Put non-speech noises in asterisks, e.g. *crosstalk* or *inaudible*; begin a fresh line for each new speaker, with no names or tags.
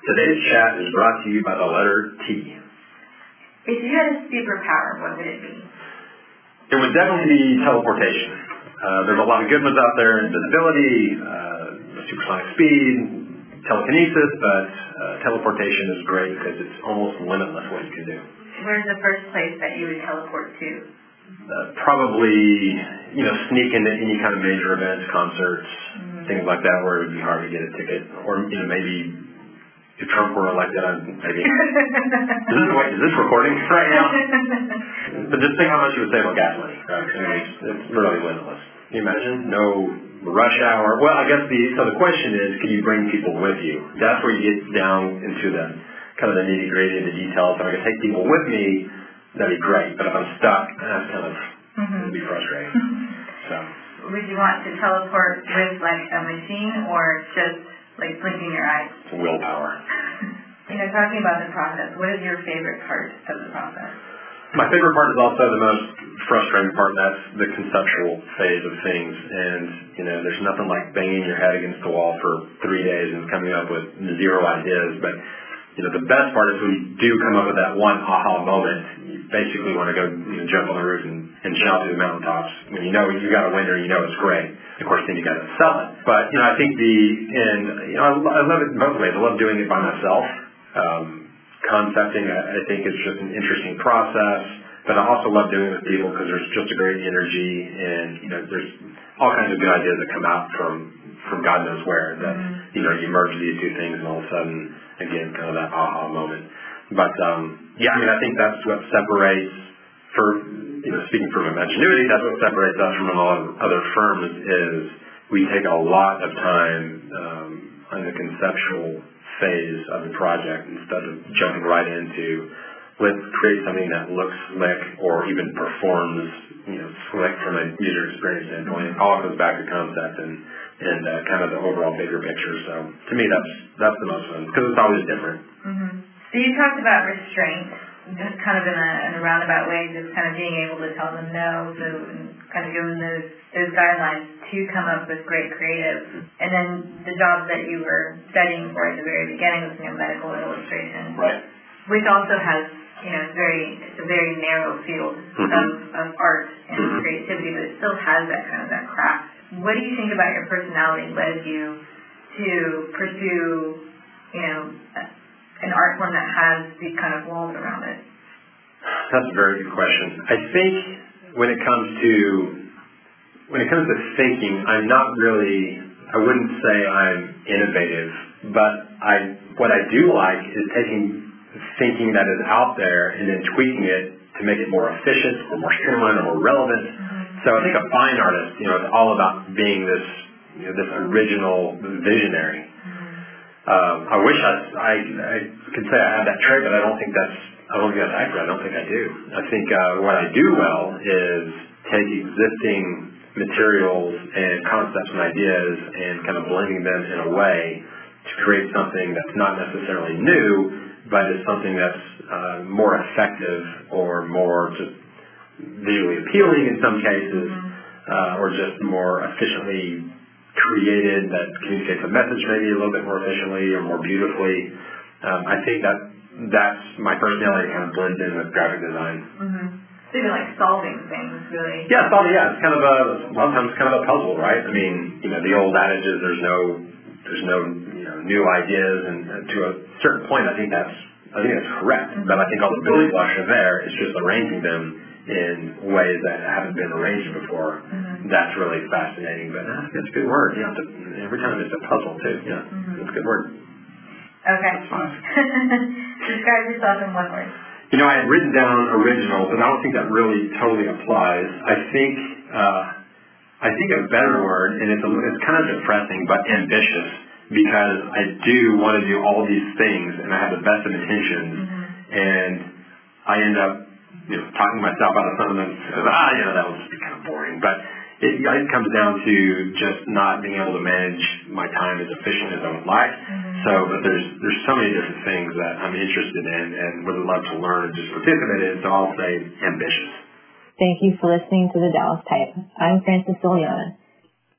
Today's chat is brought to you by the letter T.
If you had a superpower, what would it be?
It would definitely be teleportation. Uh, there's a lot of good ones out there, invisibility, uh, supersonic speed, telekinesis, but uh, teleportation is great because it's almost limitless what you can do.
Where's the first place that you would teleport to?
Uh, probably, you know, sneak into any kind of major events, concerts, mm-hmm. things like that, where it would be hard to get a ticket, or you know, maybe if Trump were elected, I'd maybe. is this wait, is this recording right now? but just think how much you would save on gas money, right? I mean, it's, it's really limitless. Can you imagine? No rush hour. Well, I guess the so the question is, can you bring people with you? That's where you get down into the kind of the nitty gritty, and the details. If I can take people with me, that'd be great. But if I'm stuck, that's kind of mm-hmm. it'd be frustrating. *laughs* So.
Would you want to teleport with like a machine or just like blinking your eyes.
Willpower. *laughs*
you know, talking about the process, what is your favorite part of the process?
My favorite part is also the most frustrating part. That's the conceptual phase of things. And, you know, there's nothing like banging your head against the wall for three days and coming up with zero ideas. But, you know, the best part is when you do come up with that one aha moment, you basically want to go you know, jump on the roof and, and shout to the mountaintops. When you know you got a winner, you know it's great. Of course, then you got to sell it. But you know, I think the and you know, I, I love it both ways. I love doing it by myself. Um, concepting, I, I think, is just an interesting process. But I also love doing it with people because there's just a great energy, and you know, there's all kinds of good ideas that come out from from God knows where. That mm-hmm. you know, you merge these two things, and all of a sudden, again, kind of that aha moment. But um, yeah, I mean, I think that's what separates for you know, speaking from Imaginuity, that's what separates us from a lot of other firms is we take a lot of time um, on the conceptual phase of the project instead of jumping right into let's create something that looks slick or even performs you know slick from a user experience standpoint. It all goes back to concept and and uh, kind of the overall bigger picture. So to me, that's that's the most fun because it's always different.
Mm-hmm. So you talked about restraint just kind of in a, in a roundabout way, just kind of being able to tell them no, so and kind of giving those those guidelines to come up with great creative. And then the job that you were studying for at the very beginning was you know medical illustration,
right.
which also has you know it's very it's a very narrow field mm-hmm. of, of art and mm-hmm. creativity, but it still has that kind of that craft. What do you think about your personality led you to pursue you know an art form that has these kind of walls around it?
That's a very good question. I think when it comes to when it comes to thinking, I'm not really I wouldn't say I'm innovative, but I what I do like is taking thinking that is out there and then tweaking it to make it more efficient or more streamlined or more relevant. Mm-hmm. So I think a fine artist, you know, it's all about being this you know, this original visionary. Um, I wish I, I, I could say I have that trait, but I don't think that's I don't think that's accurate. I don't think I do. I think uh, what I do well is take existing materials and concepts and ideas and kind of blending them in a way to create something that's not necessarily new, but is something that's uh, more effective or more just visually appealing in some cases, mm-hmm. uh, or just more efficiently created that communicates a message maybe a little bit more efficiently or more beautifully. Um, I think that that's my personality kind of blends in with graphic design.
Mm-hmm. So even like solving things, really.
Yeah, solving. Yeah, it's kind of a a lot of times kind of a puzzle, right? I mean, you know, the old adage is there's no there's no new ideas, and to a certain point, I think that's I think that's correct. Mm-hmm. But I think all the building blocks are there. It's just arranging them in ways that haven't been arranged before. Mm-hmm. That's really fascinating. But that's, that's a good word. You know, to, every time it's a puzzle too. Yeah, mm-hmm. that's a good word.
Okay. *laughs* Describe yourself in one word.
You know, I had written down original, but I don't think that really totally applies. I think uh, I think a better word, and it's a, it's kind of depressing, but ambitious, because I do want to do all these things, and I have the best of intentions, mm-hmm. and I end up you know, talking myself out of some of them because, ah, you know, that would just be kind of boring. But it, it comes down to just not being able to manage my time as efficiently as I would like. Mm-hmm. So, but there's there's so many different things that I'm interested in and would love to learn and just participate in. So I'll say ambitious.
Thank you for listening to the Dallas Type. I'm Francis Diliana.